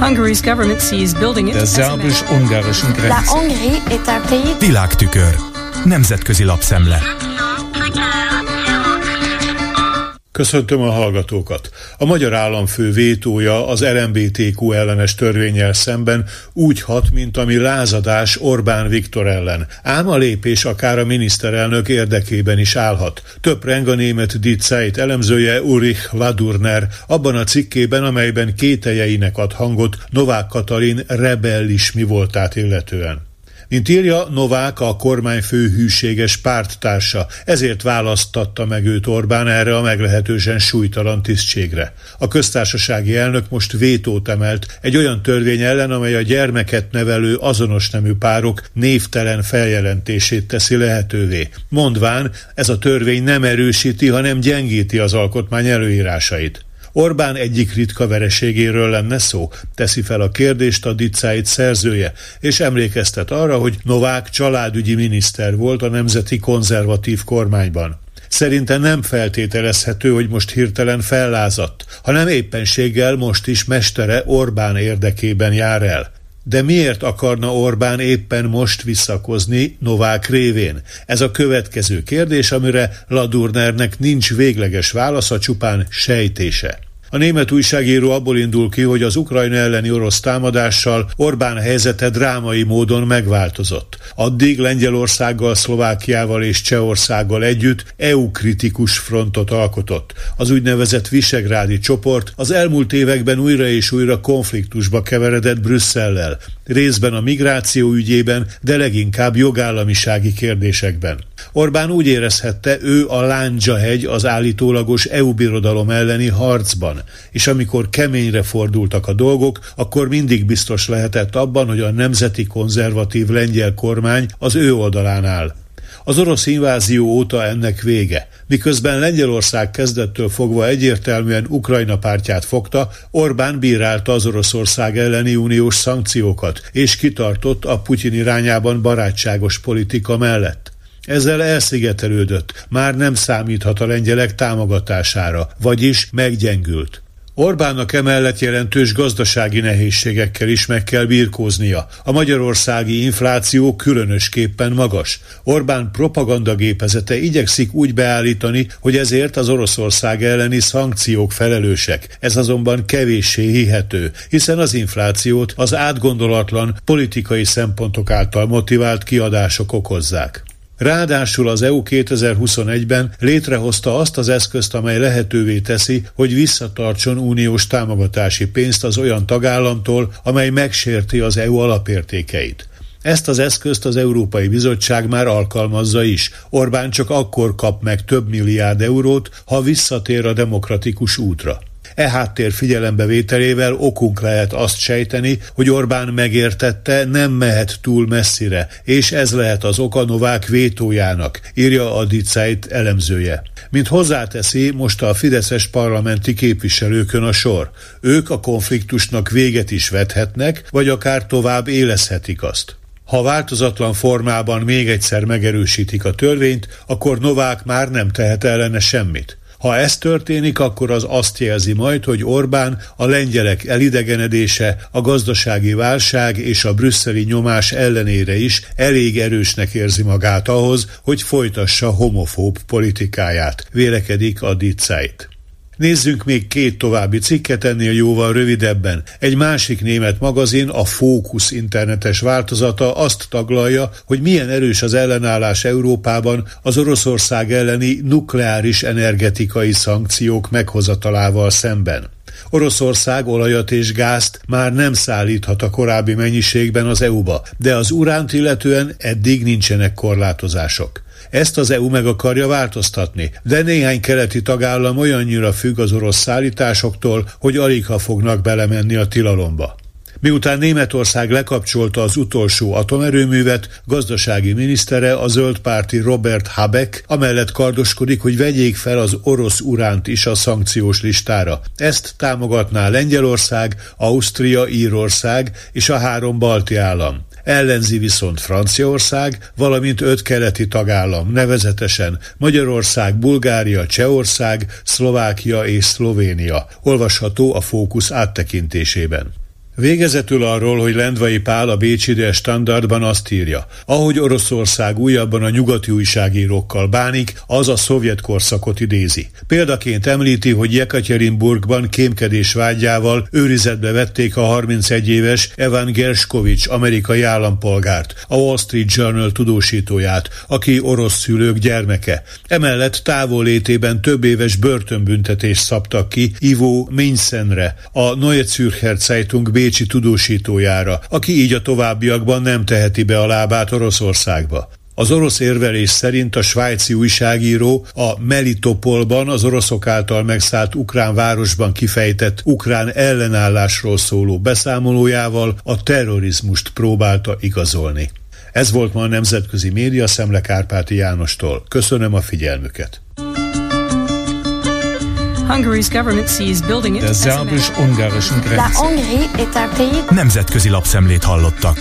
Hungary's government sees building it Der szerbus-ungarischen La Grenze. Hongrie est un pays Világtükör. Nemzetközi lapszemle. Köszöntöm a hallgatókat. A magyar államfő vétója az LMBTQ ellenes törvényel szemben úgy hat, mint ami lázadás Orbán Viktor ellen. Ám a lépés akár a miniszterelnök érdekében is állhat. Több reng a német Die elemzője Ulrich Ladurner abban a cikkében, amelyben kételjeinek ad hangot Novák Katalin rebellis mi voltát illetően. Mint írja, Novák a kormányfő hűséges párttársa, ezért választatta meg őt Orbán erre a meglehetősen súlytalan tisztségre. A köztársasági elnök most vétót emelt egy olyan törvény ellen, amely a gyermeket nevelő azonos nemű párok névtelen feljelentését teszi lehetővé. Mondván, ez a törvény nem erősíti, hanem gyengíti az alkotmány előírásait. Orbán egyik ritka vereségéről lenne szó, teszi fel a kérdést a dicáit szerzője, és emlékeztet arra, hogy Novák családügyi miniszter volt a nemzeti konzervatív kormányban. Szerinte nem feltételezhető, hogy most hirtelen fellázadt, hanem éppenséggel most is mestere Orbán érdekében jár el. De miért akarna Orbán éppen most visszakozni Novák révén? Ez a következő kérdés, amire Ladurnernek nincs végleges válasza, csupán sejtése. A német újságíró abból indul ki, hogy az Ukrajna elleni orosz támadással Orbán helyzete drámai módon megváltozott. Addig Lengyelországgal, Szlovákiával és Csehországgal együtt EU-kritikus frontot alkotott. Az úgynevezett Visegrádi csoport az elmúlt években újra és újra konfliktusba keveredett Brüsszellel, részben a migráció ügyében, de leginkább jogállamisági kérdésekben. Orbán úgy érezhette, ő a Lándzsa hegy az állítólagos EU birodalom elleni harcban, és amikor keményre fordultak a dolgok, akkor mindig biztos lehetett abban, hogy a nemzeti konzervatív lengyel kormány az ő oldalán áll. Az orosz invázió óta ennek vége. Miközben Lengyelország kezdettől fogva egyértelműen Ukrajna pártját fogta, Orbán bírálta az Oroszország elleni uniós szankciókat, és kitartott a Putyin irányában barátságos politika mellett. Ezzel elszigetelődött, már nem számíthat a lengyelek támogatására, vagyis meggyengült. Orbánnak emellett jelentős gazdasági nehézségekkel is meg kell birkóznia. A magyarországi infláció különösképpen magas. Orbán propagandagépezete igyekszik úgy beállítani, hogy ezért az Oroszország elleni szankciók felelősek. Ez azonban kevéssé hihető, hiszen az inflációt az átgondolatlan politikai szempontok által motivált kiadások okozzák. Ráadásul az EU 2021-ben létrehozta azt az eszközt, amely lehetővé teszi, hogy visszatartson uniós támogatási pénzt az olyan tagállamtól, amely megsérti az EU alapértékeit. Ezt az eszközt az Európai Bizottság már alkalmazza is. Orbán csak akkor kap meg több milliárd eurót, ha visszatér a demokratikus útra. E háttér figyelembevételével okunk lehet azt sejteni, hogy Orbán megértette, nem mehet túl messzire, és ez lehet az oka Novák vétójának, írja a Diceit elemzője. Mint hozzáteszi, most a fideszes parlamenti képviselőkön a sor. Ők a konfliktusnak véget is vethetnek, vagy akár tovább élezhetik azt. Ha változatlan formában még egyszer megerősítik a törvényt, akkor Novák már nem tehet ellene semmit. Ha ez történik, akkor az azt jelzi majd, hogy Orbán a lengyelek elidegenedése, a gazdasági válság és a brüsszeli nyomás ellenére is elég erősnek érzi magát ahhoz, hogy folytassa homofób politikáját, vélekedik a Ditzeit. Nézzünk még két további cikket ennél jóval rövidebben. Egy másik német magazin, a Fókusz internetes változata azt taglalja, hogy milyen erős az ellenállás Európában az Oroszország elleni nukleáris energetikai szankciók meghozatalával szemben. Oroszország olajat és gázt már nem szállíthat a korábbi mennyiségben az EU-ba, de az uránt illetően eddig nincsenek korlátozások. Ezt az EU meg akarja változtatni, de néhány keleti tagállam olyannyira függ az orosz szállításoktól, hogy alig ha fognak belemenni a tilalomba. Miután Németország lekapcsolta az utolsó atomerőművet, gazdasági minisztere a zöldpárti Robert Habeck amellett kardoskodik, hogy vegyék fel az orosz uránt is a szankciós listára. Ezt támogatná Lengyelország, Ausztria, Írország és a három balti állam. Ellenzi viszont Franciaország, valamint öt keleti tagállam, nevezetesen Magyarország, Bulgária, Csehország, Szlovákia és Szlovénia. Olvasható a fókusz áttekintésében. Végezetül arról, hogy Lendvai Pál a Bécsi Der Standardban azt írja, ahogy Oroszország újabban a nyugati újságírókkal bánik, az a szovjet korszakot idézi. Példaként említi, hogy Jekaterinburgban kémkedés vágyával őrizetbe vették a 31 éves Evan Gershkovich amerikai állampolgárt, a Wall Street Journal tudósítóját, aki orosz szülők gyermeke. Emellett távolétében több éves börtönbüntetést szabtak ki Ivo Minsenre, a Neue Zürcher Zeitung bécsi tudósítójára, aki így a továbbiakban nem teheti be a lábát Oroszországba. Az orosz érvelés szerint a svájci újságíró a Melitopolban az oroszok által megszállt ukrán városban kifejtett ukrán ellenállásról szóló beszámolójával a terrorizmust próbálta igazolni. Ez volt ma a Nemzetközi Média Szemle Kárpáti Jánostól. Köszönöm a figyelmüket! Hungary's government sees building it Der szerbus-ungarischen Grenze. La Hongrie est un pays Nemzetközi lapszemlét hallottak.